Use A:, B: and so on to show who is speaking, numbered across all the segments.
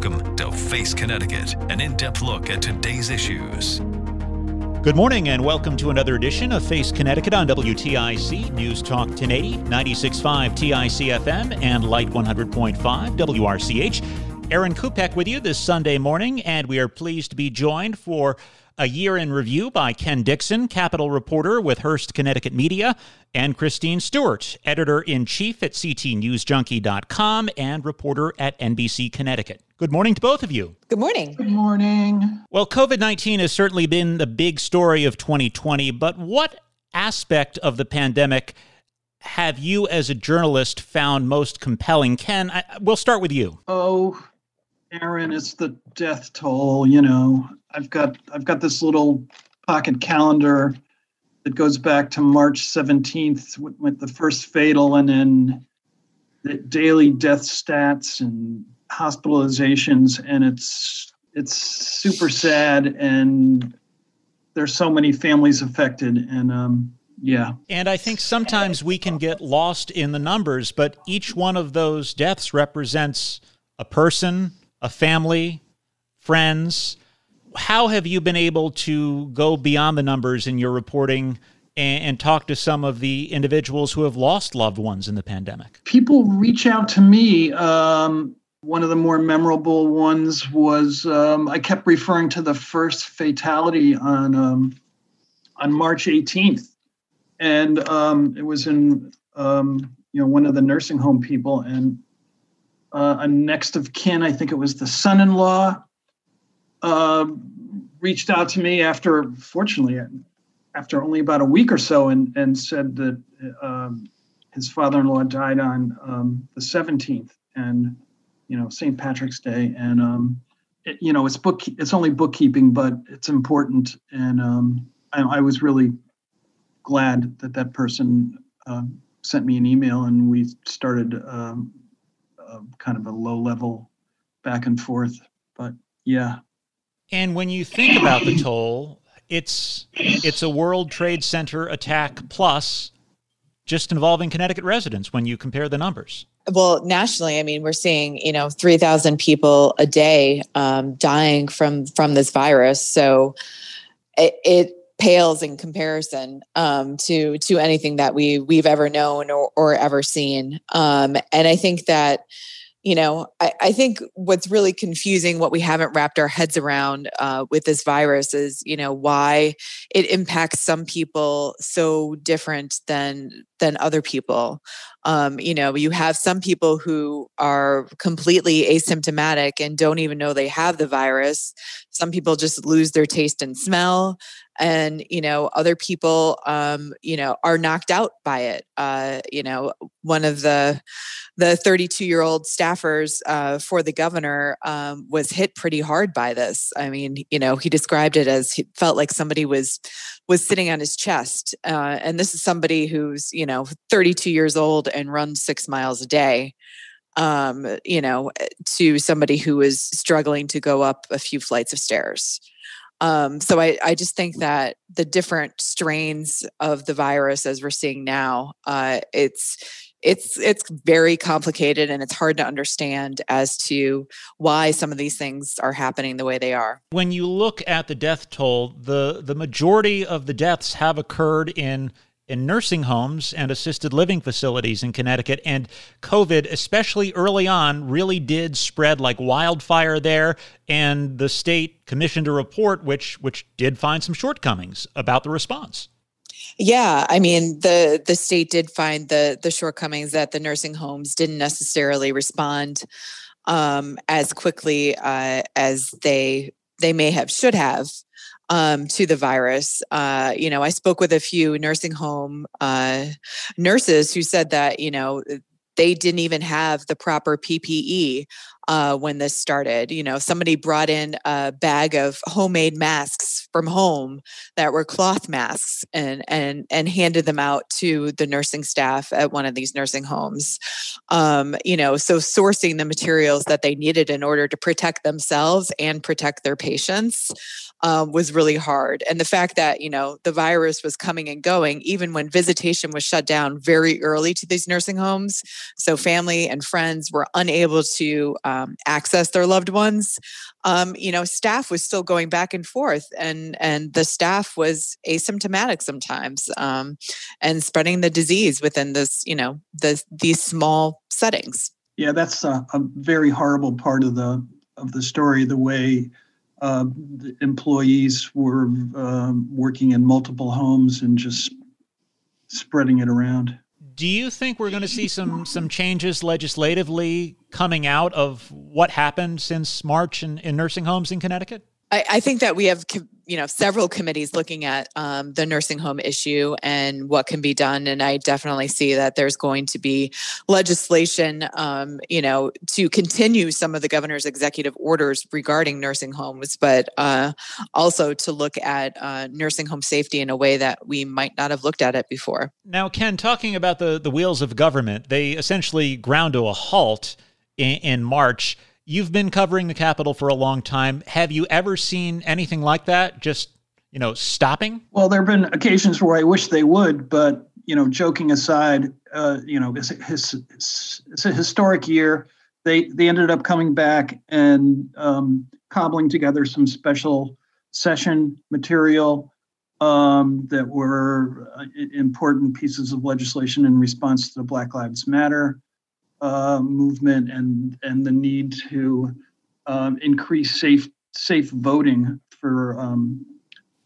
A: Welcome to Face Connecticut, an in depth look at today's issues.
B: Good morning and welcome to another edition of Face Connecticut on WTIC News Talk 1080, 96.5 TIC FM, and Light 100.5 WRCH. Aaron Kupec with you this Sunday morning, and we are pleased to be joined for a year in review by Ken Dixon, Capitol reporter with Hearst Connecticut Media, and Christine Stewart, editor in chief at CTNewsJunkie.com and reporter at NBC Connecticut. Good morning to both of you.
C: Good morning.
D: Good morning.
B: Well, COVID 19 has certainly been the big story of 2020, but what aspect of the pandemic have you as a journalist found most compelling? Ken, I, we'll start with you.
D: Oh, Aaron, it's the death toll. You know, I've got I've got this little pocket calendar that goes back to March 17th with, with the first fatal, and then the daily death stats and hospitalizations, and it's it's super sad, and there's so many families affected, and um, yeah.
B: And I think sometimes we can get lost in the numbers, but each one of those deaths represents a person, a family, friends. How have you been able to go beyond the numbers in your reporting and, and, talk to some of the individuals who have lost loved ones in the pandemic?
D: People reach out to me. Um, one of the more memorable ones was um, I kept referring to the first fatality on um, on March 18th, and um, it was in um, you know one of the nursing home people, and uh, a next of kin, I think it was the son in law, uh, reached out to me after, fortunately, after only about a week or so, and, and said that um, his father in law died on um, the 17th and, you know, St. Patrick's Day. And, um, it, you know, it's book, it's only bookkeeping, but it's important. And um, I, I, was really glad that that person uh, sent me an email and we started um, a, kind of a low level back and forth. But yeah.
B: And when you think about the toll, it's it's a World Trade Center attack plus just involving Connecticut residents when you compare the numbers.
C: Well, nationally, I mean, we're seeing you know three thousand people a day um, dying from from this virus. So it, it pales in comparison um, to to anything that we we've ever known or, or ever seen. Um, and I think that you know, I, I, think what's really confusing, what we haven't wrapped our heads around uh, with this virus is, you know, why it impacts some people so different than than other people. Um, you know, you have some people who are completely asymptomatic and don't even know they have the virus. Some people just lose their taste and smell and you know other people um, you know are knocked out by it. Uh, you know one of the the 32 year old staffers uh, for the governor um, was hit pretty hard by this. I mean you know he described it as he felt like somebody was was sitting on his chest uh, and this is somebody who's you know 32 years old and runs six miles a day um, you know to somebody who is struggling to go up a few flights of stairs um, so I, I just think that the different strains of the virus as we're seeing now, uh, it's it's it's very complicated and it's hard to understand as to why some of these things are happening the way they are.
B: When you look at the death toll, the the majority of the deaths have occurred in in nursing homes and assisted living facilities in Connecticut. And COVID, especially early on, really did spread like wildfire there. And the state commissioned a report which which did find some shortcomings about the response.
C: Yeah, I mean the the state did find the the shortcomings that the nursing homes didn't necessarily respond um, as quickly uh, as they they may have should have um, to the virus. Uh, you know, I spoke with a few nursing home uh, nurses who said that you know they didn't even have the proper PPE uh, when this started. You know, somebody brought in a bag of homemade masks from home that were cloth masks and and and handed them out to the nursing staff at one of these nursing homes. Um, you know, so sourcing the materials that they needed in order to protect themselves and protect their patients um, was really hard. And the fact that, you know, the virus was coming and going, even when visitation was shut down very early to these nursing homes. So family and friends were unable to um, access their loved ones. Um, you know, staff was still going back and forth, and and the staff was asymptomatic sometimes, um, and spreading the disease within this, you know, the these small settings.
D: Yeah, that's a, a very horrible part of the of the story. The way uh, employees were um, working in multiple homes and just spreading it around.
B: Do you think we're going to see some some changes legislatively coming out of what happened since March in, in nursing homes in Connecticut?
C: I, I think that we have you know several committees looking at um, the nursing home issue and what can be done and i definitely see that there's going to be legislation um, you know to continue some of the governor's executive orders regarding nursing homes but uh, also to look at uh, nursing home safety in a way that we might not have looked at it before.
B: Now ken talking about the the wheels of government they essentially ground to a halt in, in march You've been covering the Capitol for a long time. Have you ever seen anything like that? Just you know, stopping?
D: Well, there have been occasions where I wish they would, but you know, joking aside, uh, you know, it's, it's, a historic year. They they ended up coming back and um, cobbling together some special session material um, that were uh, important pieces of legislation in response to the Black Lives Matter uh, movement and and the need to um, increase safe safe voting for um,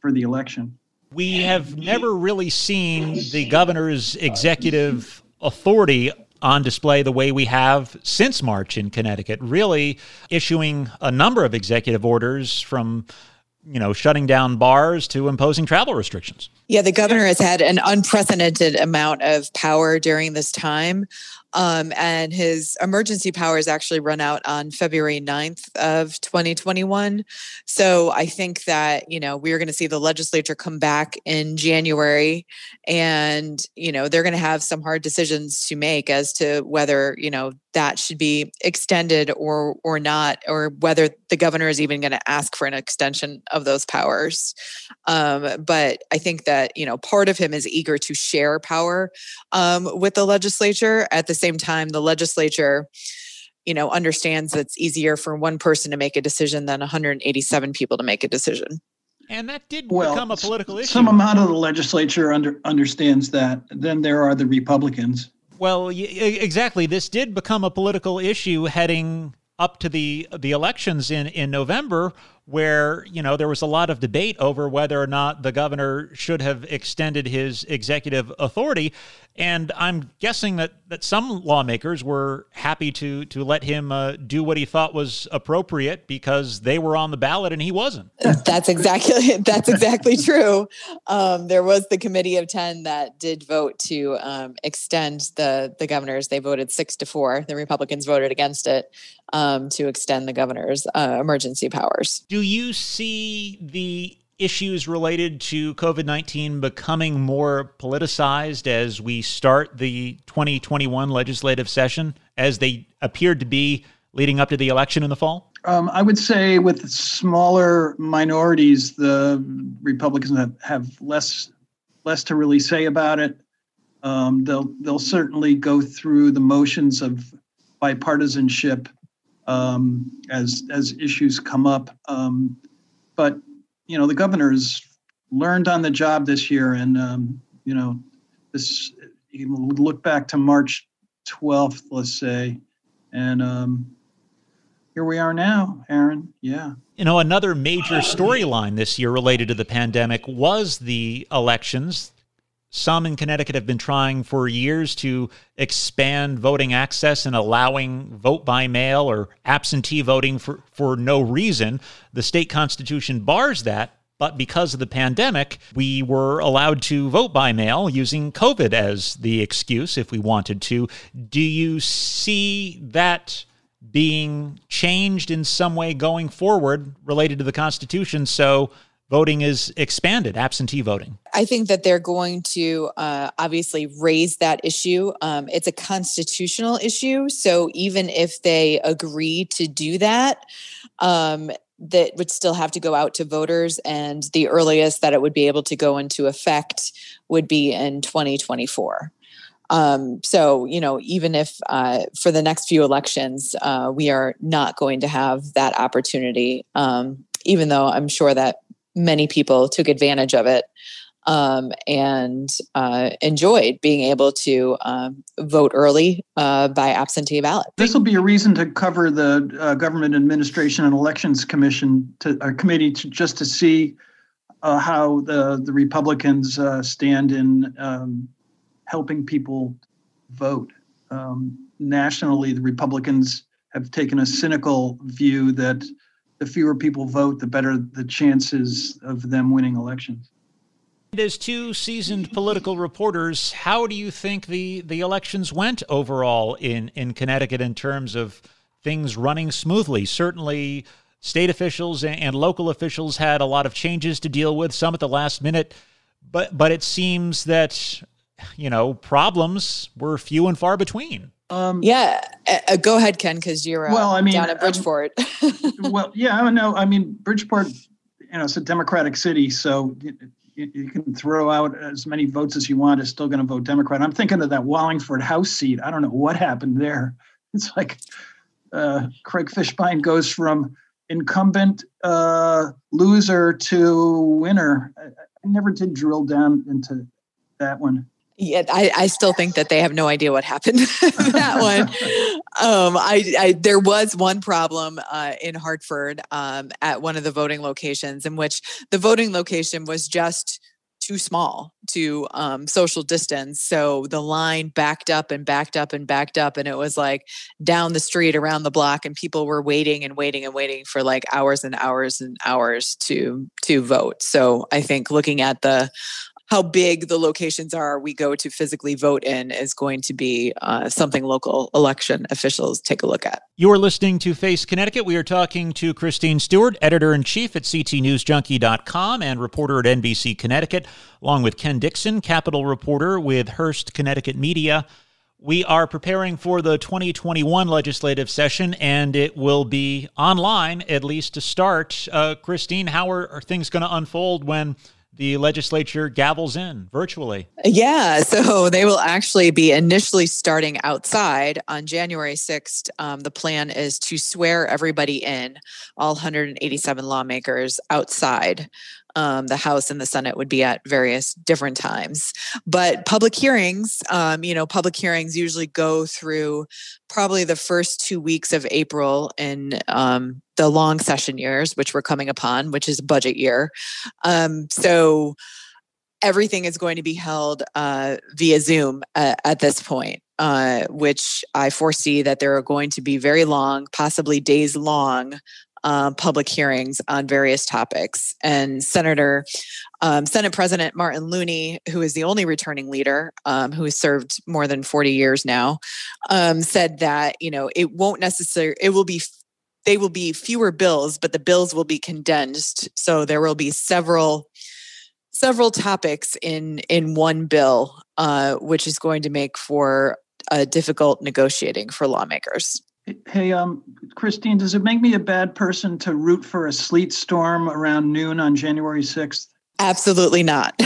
D: for the election.
B: We have never really seen the governor's executive authority on display the way we have since March in Connecticut, really issuing a number of executive orders from you know, shutting down bars to imposing travel restrictions.
C: Yeah, the governor has had an unprecedented amount of power during this time. Um, and his emergency powers actually run out on February 9th of 2021. So I think that, you know, we're going to see the legislature come back in January and, you know, they're going to have some hard decisions to make as to whether, you know, that should be extended or or not, or whether the governor is even going to ask for an extension of those powers. Um, but I think that, you know, part of him is eager to share power um, with the legislature. At the same time, the legislature you know understands that it's easier for one person to make a decision than 187 people to make a decision.
B: And that did well, become a political issue.
D: some amount of the legislature under, understands that. Then there are the republicans
B: well exactly. This did become a political issue heading up to the the elections in in November where you know there was a lot of debate over whether or not the governor should have extended his executive authority and I'm guessing that that some lawmakers were happy to to let him uh, do what he thought was appropriate because they were on the ballot and he wasn't.
C: That's exactly that's exactly true. Um, there was the committee of ten that did vote to um, extend the the governors. They voted six to four. The Republicans voted against it um, to extend the governor's uh, emergency powers.
B: Do you see the issues related to COVID 19 becoming more politicized as we start the 2021 legislative session, as they appeared to be leading up to the election in the fall?
D: Um, I would say with smaller minorities, the Republicans have, have less less to really say about it. Um, they'll they'll certainly go through the motions of bipartisanship um, as as issues come up. Um, but you know, the governor's learned on the job this year, and um, you know, this you look back to March 12th, let's say, and um, here we are now, Aaron. Yeah.
B: You know, another major storyline this year related to the pandemic was the elections. Some in Connecticut have been trying for years to expand voting access and allowing vote by mail or absentee voting for, for no reason. The state constitution bars that, but because of the pandemic, we were allowed to vote by mail using COVID as the excuse if we wanted to. Do you see that being changed in some way going forward related to the Constitution? So voting is expanded, absentee voting?
C: I think that they're going to uh, obviously raise that issue. Um, it's a constitutional issue. So even if they agree to do that, um, that would still have to go out to voters. And the earliest that it would be able to go into effect would be in 2024. Um, so, you know, even if uh, for the next few elections, uh, we are not going to have that opportunity, um, even though I'm sure that many people took advantage of it um, and uh, enjoyed being able to um, vote early uh, by absentee ballot.
D: This will be a reason to cover the uh, Government Administration and Elections Commission to, uh, committee to just to see uh, how the the Republicans uh, stand in um, helping people vote. Um, nationally, the Republicans have taken a cynical view that the fewer people vote, the better the chances of them winning elections.
B: As two seasoned political reporters, how do you think the, the elections went overall in, in Connecticut in terms of things running smoothly? Certainly, state officials and local officials had a lot of changes to deal with, some at the last minute, but but it seems that you know problems were few and far between.
C: Um, yeah, uh, go ahead, Ken, because you're uh, well. I mean, down at um, Bridgeport.
D: Well, yeah, I know. I mean, Bridgeport, you know, it's a democratic city, so you, you, can throw out as many votes as you want. Is still going to vote Democrat. I'm thinking of that Wallingford House seat. I don't know what happened there. It's like uh, Craig Fishbein goes from incumbent uh, loser to winner. I, I never did drill down into that one
C: yeah, I, I still think that they have no idea what happened that one. Um, I, I, there was one problem uh, in Hartford um, at one of the voting locations in which the voting location was just too small to um, social distance. So the line backed up and backed up and backed up, and it was like down the street around the block, and people were waiting and waiting and waiting for like hours and hours and hours to to vote. So I think looking at the how big the locations are we go to physically vote in is going to be uh, something local election officials take a look at.
B: You are listening to Face Connecticut. We are talking to Christine Stewart, editor in chief at CTNewsJunkie.com and reporter at NBC Connecticut, along with Ken Dixon, Capitol reporter with Hearst Connecticut Media. We are preparing for the 2021 legislative session, and it will be online, at least to start. Uh, Christine, how are, are things going to unfold when the legislature gavels in virtually.
C: Yeah, so they will actually be initially starting outside on January 6th. Um, the plan is to swear everybody in, all 187 lawmakers outside um, the House and the Senate would be at various different times. But public hearings, um, you know, public hearings usually go through probably the first two weeks of April in um, the long session years, which we're coming upon, which is budget year. Um, so everything is going to be held uh, via Zoom uh, at this point. Uh, which I foresee that there are going to be very long, possibly days long, uh, public hearings on various topics. And Senator, um, Senate President Martin Looney, who is the only returning leader um, who has served more than 40 years now, um, said that, you know, it won't necessarily, it will be they will be fewer bills, but the bills will be condensed. So there will be several several topics in in one bill, uh, which is going to make for a difficult negotiating for lawmakers.
D: Hey, um, Christine, does it make me a bad person to root for a sleet storm around noon on January 6th?
C: Absolutely not.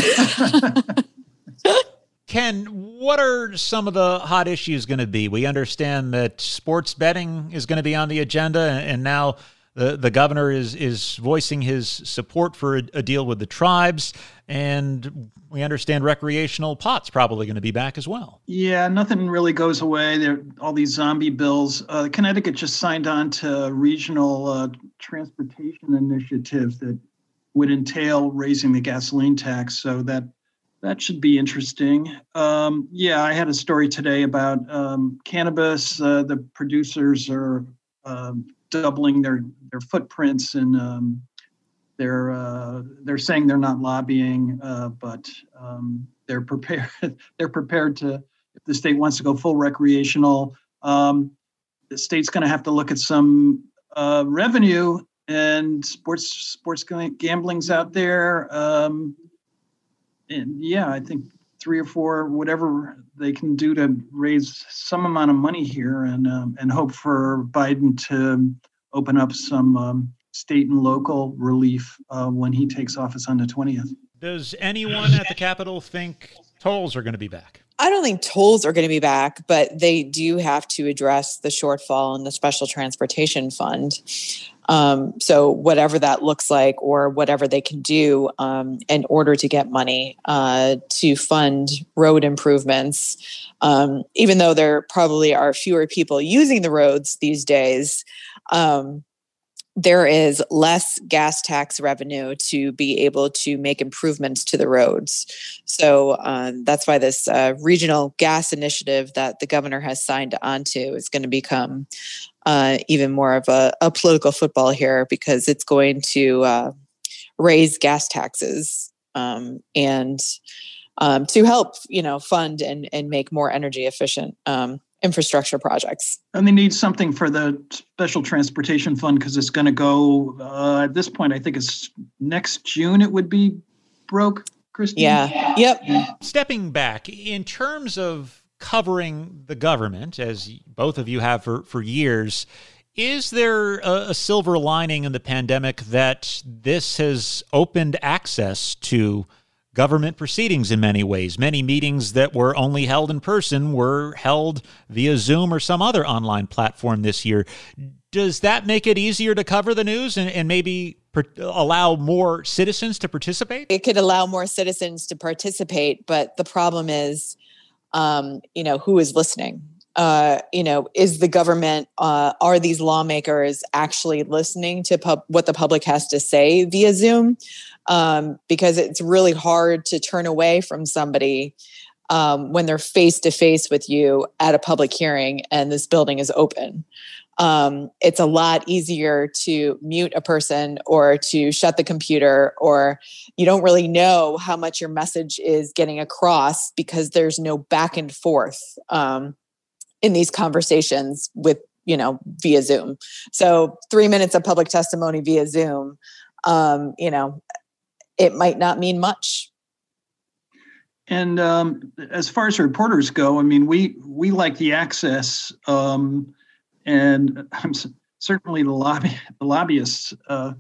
B: Ken, what are some of the hot issues going to be? We understand that sports betting is going to be on the agenda, and now the the governor is is voicing his support for a, a deal with the tribes, and we understand recreational pot's probably going to be back as well.
D: Yeah, nothing really goes away. There, all these zombie bills. Uh, Connecticut just signed on to regional uh, transportation initiative that would entail raising the gasoline tax. So that that should be interesting. Um, yeah, I had a story today about um, cannabis. Uh, the producers are um, doubling their their footprints, and um, they're uh, they're saying they're not lobbying, uh, but um, they're prepared. they're prepared to if the state wants to go full recreational. Um, the state's going to have to look at some uh, revenue and sports sports gambling's out there. Um, and yeah, I think three or four, whatever they can do to raise some amount of money here, and um, and hope for Biden to open up some um, state and local relief uh, when he takes office on the twentieth.
B: Does anyone at the Capitol think tolls are going to be back?
C: I don't think tolls are going to be back, but they do have to address the shortfall in the special transportation fund. Um, so whatever that looks like, or whatever they can do um, in order to get money uh, to fund road improvements, um, even though there probably are fewer people using the roads these days. There is less gas tax revenue to be able to make improvements to the roads. So um, that's why this uh, regional gas initiative that the governor has signed onto is going to become uh, even more of a, a, political football here because it's going to uh, raise gas taxes um, and um, to help you know fund and and make more energy efficient um, infrastructure projects.
D: And they need something for the special transportation fund because it's going to go uh, at this point. I think it's next June. It would be broke. Christine?
C: Yeah. Yep.
B: Stepping back in terms of covering the government, as both of you have for, for years, is there a, a, silver lining in the pandemic that this has opened access to government proceedings in many ways? Many meetings that were only held in person were held via Zoom or some other online platform this year. Does that make it easier to cover the news and, and maybe allow more citizens to participate?
C: It could allow more citizens to participate, but the problem is um, you know, who is listening? Uh, you know, is the government, uh, are these lawmakers actually listening to pub- what the public has to say via Zoom? Um, because it's really hard to turn away from somebody um, when they're face to face with you at a public hearing and this building is open. Um, it's a lot easier to mute a person or to shut the computer or you don't really know how much your message is getting across because there's no back and forth um, in these conversations with you know via zoom. So three minutes of public testimony via zoom um, you know it might not mean much
D: and um, as far as reporters go i mean we we like the access um, and I'm certainly the lobby the lobbyists uh,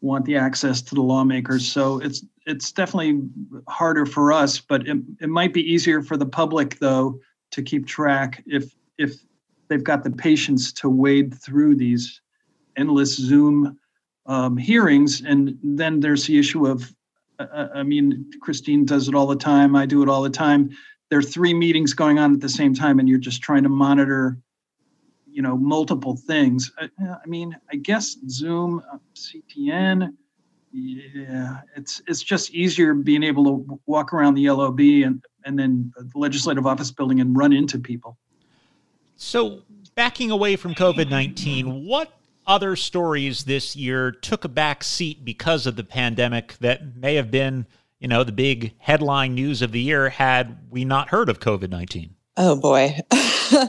D: want the access to the lawmakers. So it's it's definitely harder for us, but it, it might be easier for the public though to keep track if if they've got the patience to wade through these endless Zoom um, hearings. And then there's the issue of, uh, uh I mean, Christine does it all the time. I do it all the time. There are three meetings going on at the same time, and you're just trying to monitor you know multiple things. I, I mean, I guess Zoom, uh, CTN, yeah, it's it's just easier being able to walk around the LOB and and then the legislative office building and run into people.
B: So, backing away from COVID nineteen, what other stories this year took a back seat because of the pandemic that may have been, you know, the big headline news of the year had we not heard of COVID nineteen?
C: Oh boy. yeah.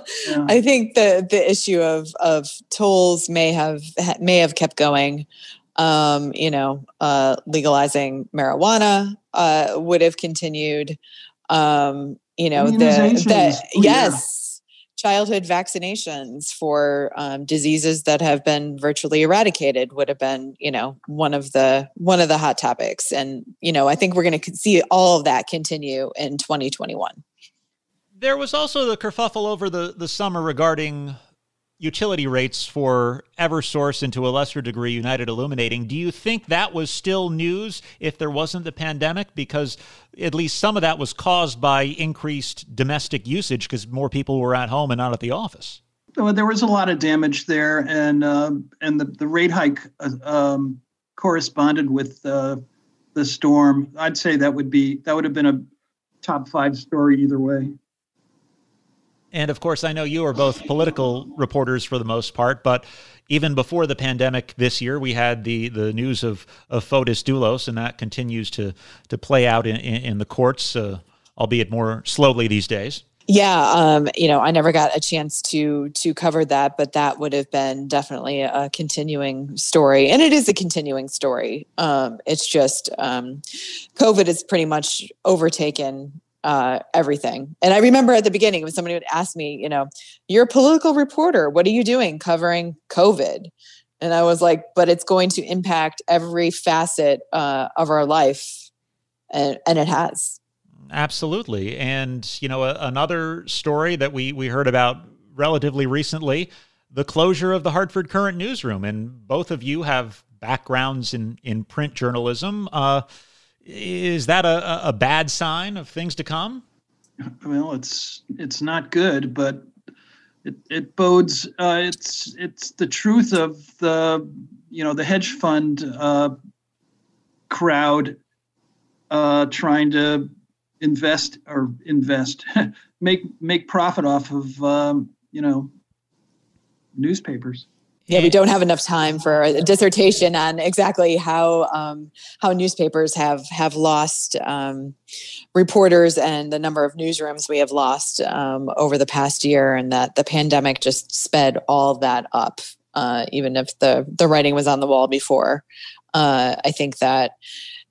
C: I think the the issue of of tolls may have may have kept going. Um, you know, uh, legalizing marijuana uh, would have continued. Um, you know, the, the yes, childhood vaccinations for um, diseases that have been virtually eradicated would have been, you know, one of the one of the hot topics. And you know, I think we're going to see all of that continue in 2021.
B: There was also the kerfuffle over the, the summer regarding utility rates for Eversource and to a lesser degree United Illuminating. Do you think that was still news if there wasn't the pandemic? Because at least some of that was caused by increased domestic usage because more people were at home and not at the office.
D: Well, there was a lot of damage there, and uh, and the, the rate hike uh, um, corresponded with uh, the storm. I'd say that would be that would have been a top five story either way.
B: And of course, I know you are both political reporters for the most part, but even before the pandemic this year, we had the, the news of, of Fotis Dulos, and that continues to, to play out in, in, in the courts, uh, albeit more slowly these days.
C: Yeah, um, you know, I never got a chance to to cover that, but that would have been definitely a continuing story, and it is a continuing story. Um, it's just um, COVID has pretty much overtaken uh, everything. And I remember at the beginning when somebody would ask me, you know, you're a political reporter. What are you doing covering COVID? And I was like, but it's going to impact every facet uh, of our life. And, and it has.
B: Absolutely. And, you know, a, another story that we, we heard about relatively recently the closure of the Hartford Courant newsroom. And both of you have backgrounds in, in print journalism. Uh, is that a, a bad sign of things to come?
D: Well, it's it's not good, but it, it bodes. Uh, it's it's the truth of the you know the hedge fund uh, crowd uh, trying to invest or invest make make profit off of um, you know newspapers.
C: Yeah, we don't have enough time for a dissertation on exactly how um, how newspapers have have lost um, reporters and the number of newsrooms we have lost um, over the past year, and that the pandemic just sped all that up. Uh, even if the the writing was on the wall before, uh, I think that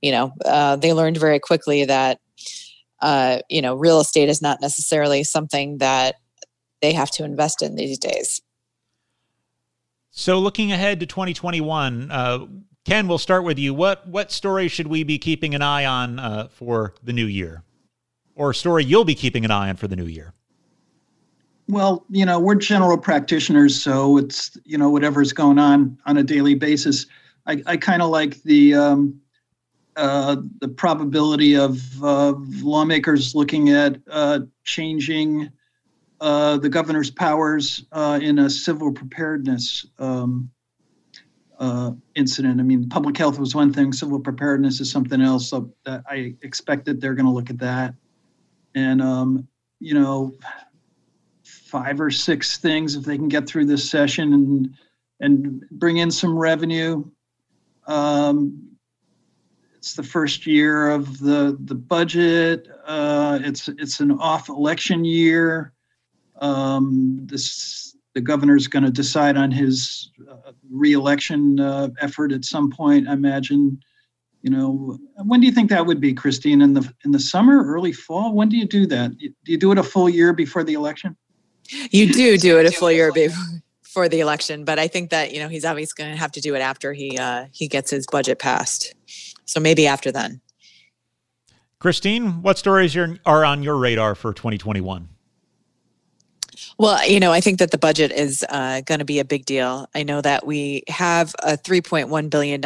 C: you know uh, they learned very quickly that uh, you know real estate is not necessarily something that they have to invest in these days.
B: So, looking ahead to 2021, uh, Ken, we'll start with you. What what story should we be keeping an eye on uh, for the new year, or story you'll be keeping an eye on for the new year?
D: Well, you know, we're general practitioners, so it's you know whatever's going on on a daily basis. I, I kind of like the um, uh, the probability of lawmakers looking at uh, changing uh, the governor's powers uh, in a civil preparedness um, uh, incident. I mean, public health was one thing, civil preparedness is something else. So I expect that they're going to look at that. And, um, you know, five or six things if they can get through this session and and bring in some revenue. Um, it's the first year of the the budget. Uh, it's it's an off election year. Um, this the governor's going to decide on his uh, reelection uh, effort at some point. I imagine. You know, when do you think that would be, Christine? In the in the summer, early fall? When do you do that? Do you do it a full year before the election?
C: You do do it a full year before the election, but I think that you know he's obviously going to have to do it after he uh, he gets his budget passed. So maybe after then.
B: Christine, what stories are on your radar for 2021?
C: Well, you know, I think that the budget is uh, going to be a big deal. I know that we have a $3.1 billion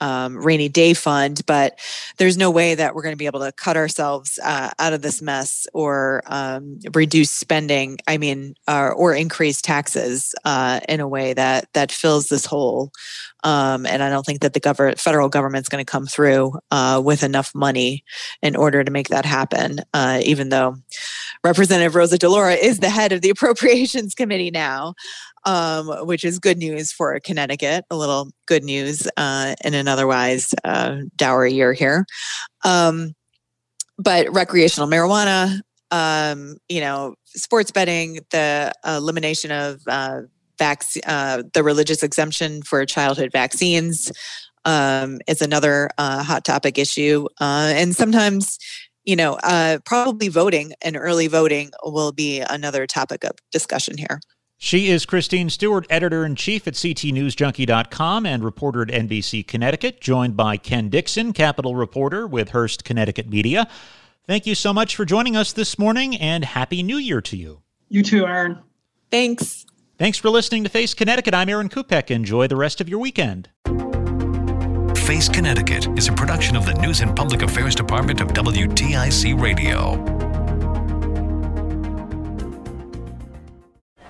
C: um, rainy day fund, but there's no way that we're going to be able to cut ourselves uh, out of this mess or um, reduce spending. I mean, uh, or increase taxes uh, in a way that that fills this hole. Um, and I don't think that the government, federal government's going to come through uh, with enough money in order to make that happen. Uh, even though Representative Rosa DeLauro is the head of the Appropriations Committee now um, which is good news for Connecticut. A little good news uh, in an otherwise uh, dour year here. Um, but recreational marijuana, um, you know, sports betting, the elimination of uh, vac- uh, the religious exemption for childhood vaccines um, is another uh, hot topic issue. Uh, and sometimes, you know, probably voting and early voting will be another topic of discussion here.
B: She is Christine Stewart, editor in chief at CTNewsJunkie.com and reporter at NBC Connecticut, joined by Ken Dixon, Capitol reporter with Hearst Connecticut Media. Thank you so much for joining us this morning and Happy New Year to you.
D: You too, Aaron.
C: Thanks.
B: Thanks for listening to Face Connecticut. I'm Aaron Kupec. Enjoy the rest of your weekend.
A: Face Connecticut is a production of the News and Public Affairs Department of WTIC Radio.